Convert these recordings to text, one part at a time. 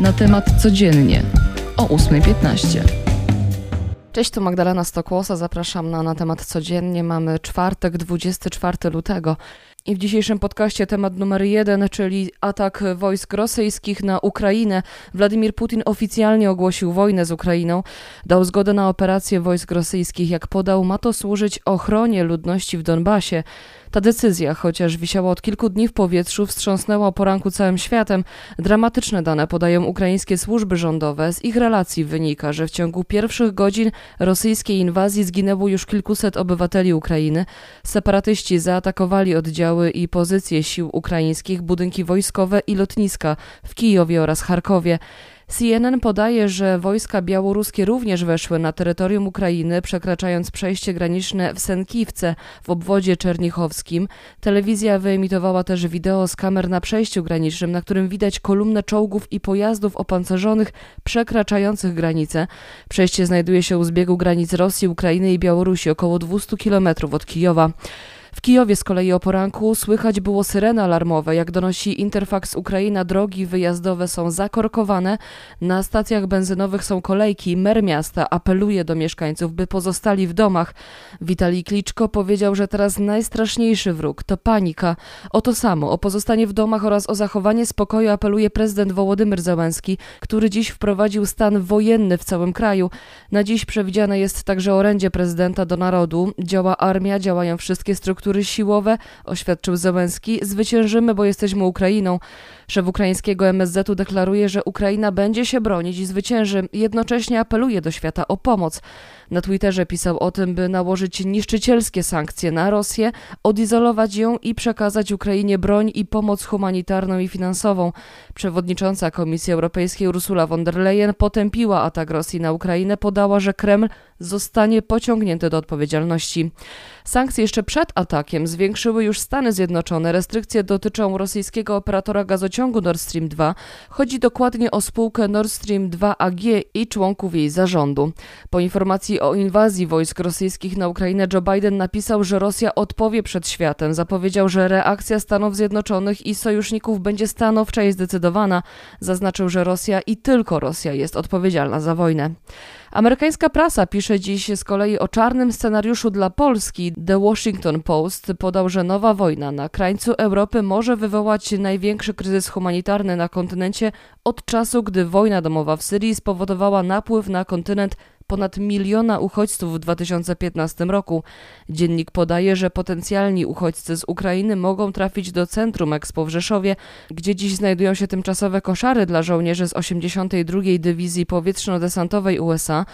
Na temat codziennie o 8.15. Cześć, tu Magdalena Stokłosa. Zapraszam na, na temat codziennie. Mamy czwartek, 24 lutego. I w dzisiejszym podcaście temat numer jeden, czyli atak wojsk rosyjskich na Ukrainę. Władimir Putin oficjalnie ogłosił wojnę z Ukrainą. Dał zgodę na operację wojsk rosyjskich. Jak podał, ma to służyć ochronie ludności w Donbasie. Ta decyzja, chociaż wisiała od kilku dni w powietrzu, wstrząsnęła poranku całym światem. Dramatyczne dane podają ukraińskie służby rządowe. Z ich relacji wynika, że w ciągu pierwszych godzin rosyjskiej inwazji zginęło już kilkuset obywateli Ukrainy. Separatyści zaatakowali oddziały i pozycje sił ukraińskich, budynki wojskowe i lotniska w Kijowie oraz Charkowie. CNN podaje, że wojska białoruskie również weszły na terytorium Ukrainy, przekraczając przejście graniczne w Senkiwce w obwodzie czernichowskim. Telewizja wyemitowała też wideo z kamer na przejściu granicznym, na którym widać kolumnę czołgów i pojazdów opancerzonych przekraczających granicę. Przejście znajduje się u zbiegu granic Rosji, Ukrainy i Białorusi, około 200 kilometrów od Kijowa. W Kijowie z kolei o poranku słychać było syreny alarmowe. Jak donosi Interfax Ukraina, drogi wyjazdowe są zakorkowane, na stacjach benzynowych są kolejki. Mer miasta apeluje do mieszkańców, by pozostali w domach. Witalij Kliczko powiedział, że teraz najstraszniejszy wróg to panika. O to samo, o pozostanie w domach oraz o zachowanie spokoju apeluje prezydent Wołodymyr Załęski, który dziś wprowadził stan wojenny w całym kraju. Na dziś przewidziane jest także orędzie prezydenta do narodu. Działa armia, działają wszystkie struktury struktury siłowe, oświadczył Zełenski, zwyciężymy, bo jesteśmy Ukrainą. Szef ukraińskiego MSZ-u deklaruje, że Ukraina będzie się bronić i zwycięży. Jednocześnie apeluje do świata o pomoc. Na Twitterze pisał o tym, by nałożyć niszczycielskie sankcje na Rosję, odizolować ją i przekazać Ukrainie broń i pomoc humanitarną i finansową. Przewodnicząca Komisji Europejskiej Ursula von der Leyen potępiła atak Rosji na Ukrainę, podała, że Kreml zostanie pociągnięty do odpowiedzialności. Sankcje jeszcze przed atakiem zwiększyły już Stany Zjednoczone. Restrykcje dotyczą rosyjskiego operatora gazociągu Nord Stream 2. Chodzi dokładnie o spółkę Nord Stream 2 AG i członków jej zarządu. Po informacji o inwazji wojsk rosyjskich na Ukrainę Joe Biden napisał, że Rosja odpowie przed światem. Zapowiedział, że reakcja Stanów Zjednoczonych i sojuszników będzie stanowcza i zdecydowana. Zaznaczył, że Rosja i tylko Rosja jest odpowiedzialna za wojnę. Amerykańska prasa pisze dziś z kolei o czarnym scenariuszu dla Polski. The Washington Post podał, że nowa wojna na krańcu Europy może wywołać największy kryzys humanitarny na kontynencie od czasu, gdy wojna domowa w Syrii spowodowała napływ na kontynent ponad miliona uchodźców w 2015 roku. Dziennik podaje, że potencjalni uchodźcy z Ukrainy mogą trafić do centrum Expo w Rzeszowie, gdzie dziś znajdują się tymczasowe koszary dla żołnierzy z 82. Dywizji Powietrzno-Desantowej USA.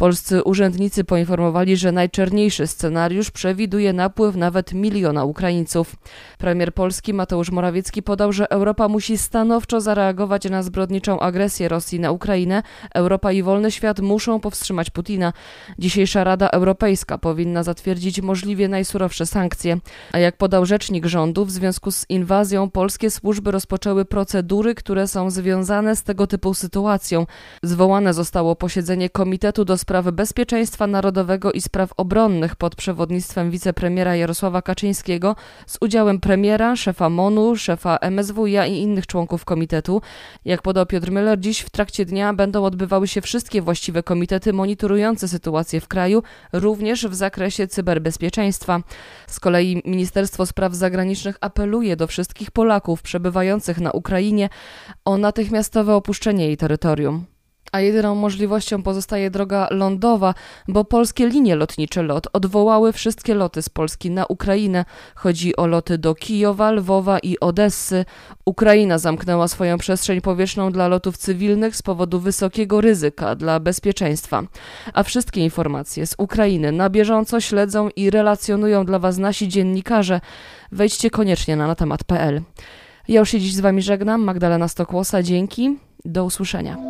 Polscy urzędnicy poinformowali, że najczerniejszy scenariusz przewiduje napływ nawet miliona Ukraińców. Premier Polski Mateusz Morawiecki podał, że Europa musi stanowczo zareagować na zbrodniczą agresję Rosji na Ukrainę. Europa i wolny świat muszą powstrzymać Putina. Dzisiejsza Rada Europejska powinna zatwierdzić możliwie najsurowsze sankcje. A jak podał rzecznik rządu, w związku z inwazją polskie służby rozpoczęły procedury, które są związane z tego typu sytuacją. Zwołane zostało posiedzenie Komitetu do Spraw Bezpieczeństwa Narodowego i Spraw Obronnych pod przewodnictwem wicepremiera Jarosława Kaczyńskiego z udziałem premiera, szefa MONU, szefa MSWiA i innych członków komitetu. Jak podał Piotr Müller, dziś w trakcie dnia będą odbywały się wszystkie właściwe komitety monitorujące sytuację w kraju, również w zakresie cyberbezpieczeństwa. Z kolei Ministerstwo Spraw Zagranicznych apeluje do wszystkich Polaków przebywających na Ukrainie o natychmiastowe opuszczenie jej terytorium a jedyną możliwością pozostaje droga lądowa, bo polskie linie lotnicze LOT odwołały wszystkie loty z Polski na Ukrainę. Chodzi o loty do Kijowa, Lwowa i Odessy. Ukraina zamknęła swoją przestrzeń powietrzną dla lotów cywilnych z powodu wysokiego ryzyka dla bezpieczeństwa. A wszystkie informacje z Ukrainy na bieżąco śledzą i relacjonują dla Was nasi dziennikarze. Wejdźcie koniecznie na natemat.pl. Ja już się dziś z Wami żegnam. Magdalena Stokłosa, dzięki. Do usłyszenia.